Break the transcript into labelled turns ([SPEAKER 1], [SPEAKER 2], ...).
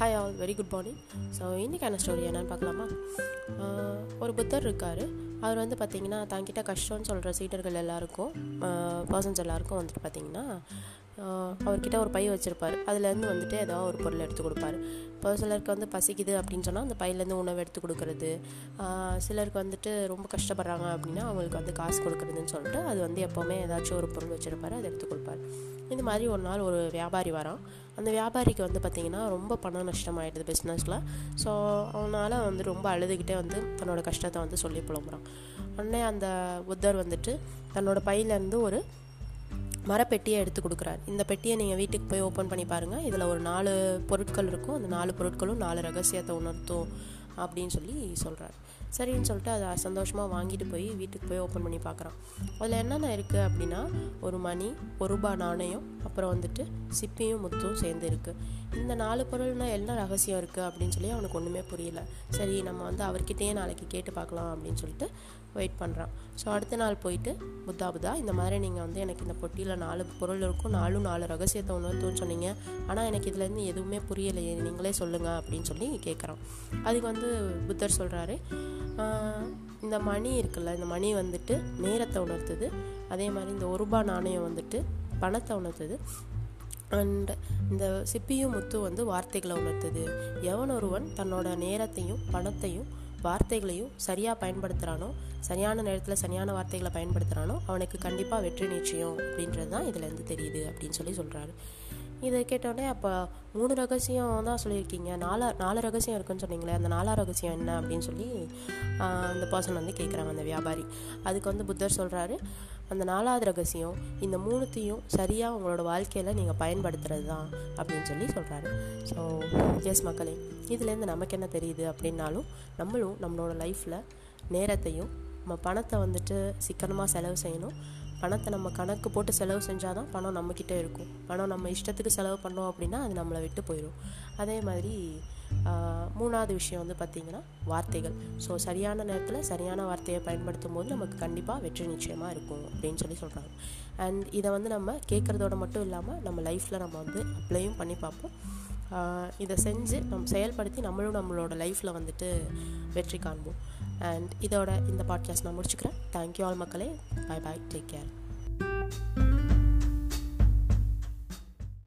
[SPEAKER 1] Hi all very good morning so இன்றைக்கான story என்னென்னு பார்க்கலாமா? ஒரு புத்தர் இருக்கார். அவர் வந்து பார்த்திங்கன்னா தங்கிட்ட கஷ்டம்னு சொல்கிற சீடர்கள் எல்லாருக்கும் பர்சன்ஸ் எல்லாருக்கும் வந்துட்டு பார்த்திங்கன்னா அவர்கிட்ட ஒரு பை வச்சுருப்பார். அதுலேருந்து வந்துட்டு ஏதாவது ஒரு பொருள் எடுத்து கொடுப்பாரு. இப்போ சிலருக்கு வந்து பசிக்குது அப்படின்னு சொன்னால் அந்த பையிலேருந்து உணவு எடுத்து கொடுக்குறது. சிலருக்கு வந்துட்டு ரொம்ப கஷ்டப்படுறாங்க அப்படின்னா அவங்களுக்கு வந்து காசு கொடுக்குறதுன்னு சொல்லிட்டு அது வந்து எப்போவுமே ஏதாச்சும் ஒரு பொருள் வச்சுருப்பாரு அதை எடுத்து கொடுப்பாரு. இந்த மாதிரி ஒரு நாள் ஒரு வியாபாரி வரான். அந்த வியாபாரிக்கு வந்து பார்த்திங்கன்னா ரொம்ப பணம் நஷ்டமாயிடுது பிஸ்னஸில் ஸோ அவனால் வந்து ரொம்ப அழுதுகிட்டே வந்து தன்னோட கஷ்டத்தை வந்து சொல்லி புலம்புறான். உடனே அந்த புத்தர் வந்துட்டு தன்னோட பையிலேருந்து ஒரு மரப்பெட்டியை எடுத்து கொடுக்குறாரு. இந்த பெட்டியை நீங்கள் வீட்டுக்கு போய் ஓப்பன் பண்ணி பாருங்கள் இதில் ஒரு நாலு பொருட்கள் இருக்கும். அந்த நாலு பொருட்களும் நாலு ரகசியத்தை உணர்த்தும் அப்படின்னு சொல்லி சொல்கிறார் சரின்னு சொல்லிட்டு அதை சந்தோஷமாக வாங்கிட்டு போய் வீட்டுக்கு போய் ஓப்பன் பண்ணி பார்க்குறான். அதில் என்னென்ன இருக்குது அப்படின்னா ஒரு மணி ஒரு ரூபா நாணயம் அப்புறம் வந்துட்டு சிப்பியும் முத்தும் சேர்ந்து இருக்குது இந்த நாலு பொருள்னால் என்ன ரகசியம் இருக்குது அப்படின்னு சொல்லி அவனுக்கு ஒன்றுமே புரியல. சரி நம்ம வந்து அவர்கிட்டயே நாளைக்கு கேட்டு பார்க்கலாம் அப்படின்னு சொல்லிட்டு வெயிட் பண்ணுறான் ஸோ அடுத்த நாள் போயிட்டு புத்தா புத்தா இந்த மாதிரி நீங்கள் வந்து எனக்கு இந்த பொட்டியில் நாலு பொருள் இருக்கும் நாலும் நாலு ரகசியத்தை உணர்த்துன்னு சொன்னீங்க. ஆனால் எனக்கு இதுலேருந்து எதுவுமே புரியலையே நீங்களே சொல்லுங்கள் அப்படின்னு சொல்லி கேட்குறான் அதுக்கு வந்து புத்தர் சொல்கிறாரு இந்த மணி இருக்குல்ல இந்த மணி வந்துட்டு நேரத்தை உணர்த்துது. அதே மாதிரி இந்த ஒரு ரூபா நாணயம் வந்துட்டு பணத்தை உணர்த்துது. அண்ட் இந்த சிப்பியும் முத்து வந்து வார்த்தைகளை உணர்த்துது. எவன் ஒருவன் தன்னோட நேரத்தையும் பணத்தையும் வார்த்தைகளையும் சரியாக பயன்படுத்துகிறானோ சரியான நேரத்தில் சரியான வார்த்தைகளை பயன்படுத்துகிறானோ அவனுக்கு கண்டிப்பாக வெற்றி நிச்சயம் அப்படின்றது தான் இதுலேருந்து தெரியுது அப்படின்னு சொல்லி சொல்கிறாரு இதை கேட்டோடனே அப்போ மூணு ரகசியம் தான் சொல்லியிருக்கீங்க. நாலா நாலு ரகசியம் இருக்குன்னு சொன்னீங்களே அந்த நாலா ரகசியம் என்ன அப்படின்னு சொல்லி அந்த பர்சன் வந்து கேட்குறாங்க அந்த வியாபாரி. அதுக்கு வந்து புத்தர் சொல்கிறாரு அந்த நாலாவது ரகசியம் இந்த மூணுத்தையும் சரியாக உங்களோட வாழ்க்கையில் நீங்கள் பயன்படுத்துகிறது தான் அப்படின்னு சொல்லி சொல்கிறாரு ஸோ எஸ் மக்களே இதுலேருந்து நமக்கு என்ன தெரியுது அப்படின்னாலும் நம்மளும் நம்மளோட லைஃப்பில் நேரத்தையும் நம்ம பணத்தை வந்துட்டு சிக்கனமாக செலவு செய்யணும். பணத்தை நம்ம கணக்கு போட்டு செலவு செஞ்சால் தான் பணம் நம்மக்கிட்ட இருக்கும். பணம் நம்ம இஷ்டத்துக்கு செலவு பண்ணோம் அப்படின்னா அது நம்மளை விட்டு போயிடும் அதே மாதிரி மூணாவது விஷயம் வந்து பார்த்திங்கன்னா வார்த்தைகள். ஸோ சரியான நேரத்தில் சரியான வார்த்தையை பயன்படுத்தும் போது நமக்கு கண்டிப்பாக வெற்றி நிச்சயமாக இருக்கும் அப்படின்னு சொல்லி சொல்கிறாங்க அண்ட் இதை வந்து நம்ம கேட்குறதோட மட்டும் இல்லாமல் நம்ம லைஃப்பில் நம்ம வந்து அப்ளையும் பண்ணி பார்ப்போம். இதை செஞ்சு நம்ம செயல்படுத்தி நம்மளும் நம்மளோட லைஃப்பில் வந்துட்டு வெற்றி காண்போம். அண்ட் இதோட இந்த பாட்காஸ்ட் நான் முடிச்சுக்கிறேன். தேங்க்யூ ஆல் மக்களே. பாய் பாய் டேக் கேர்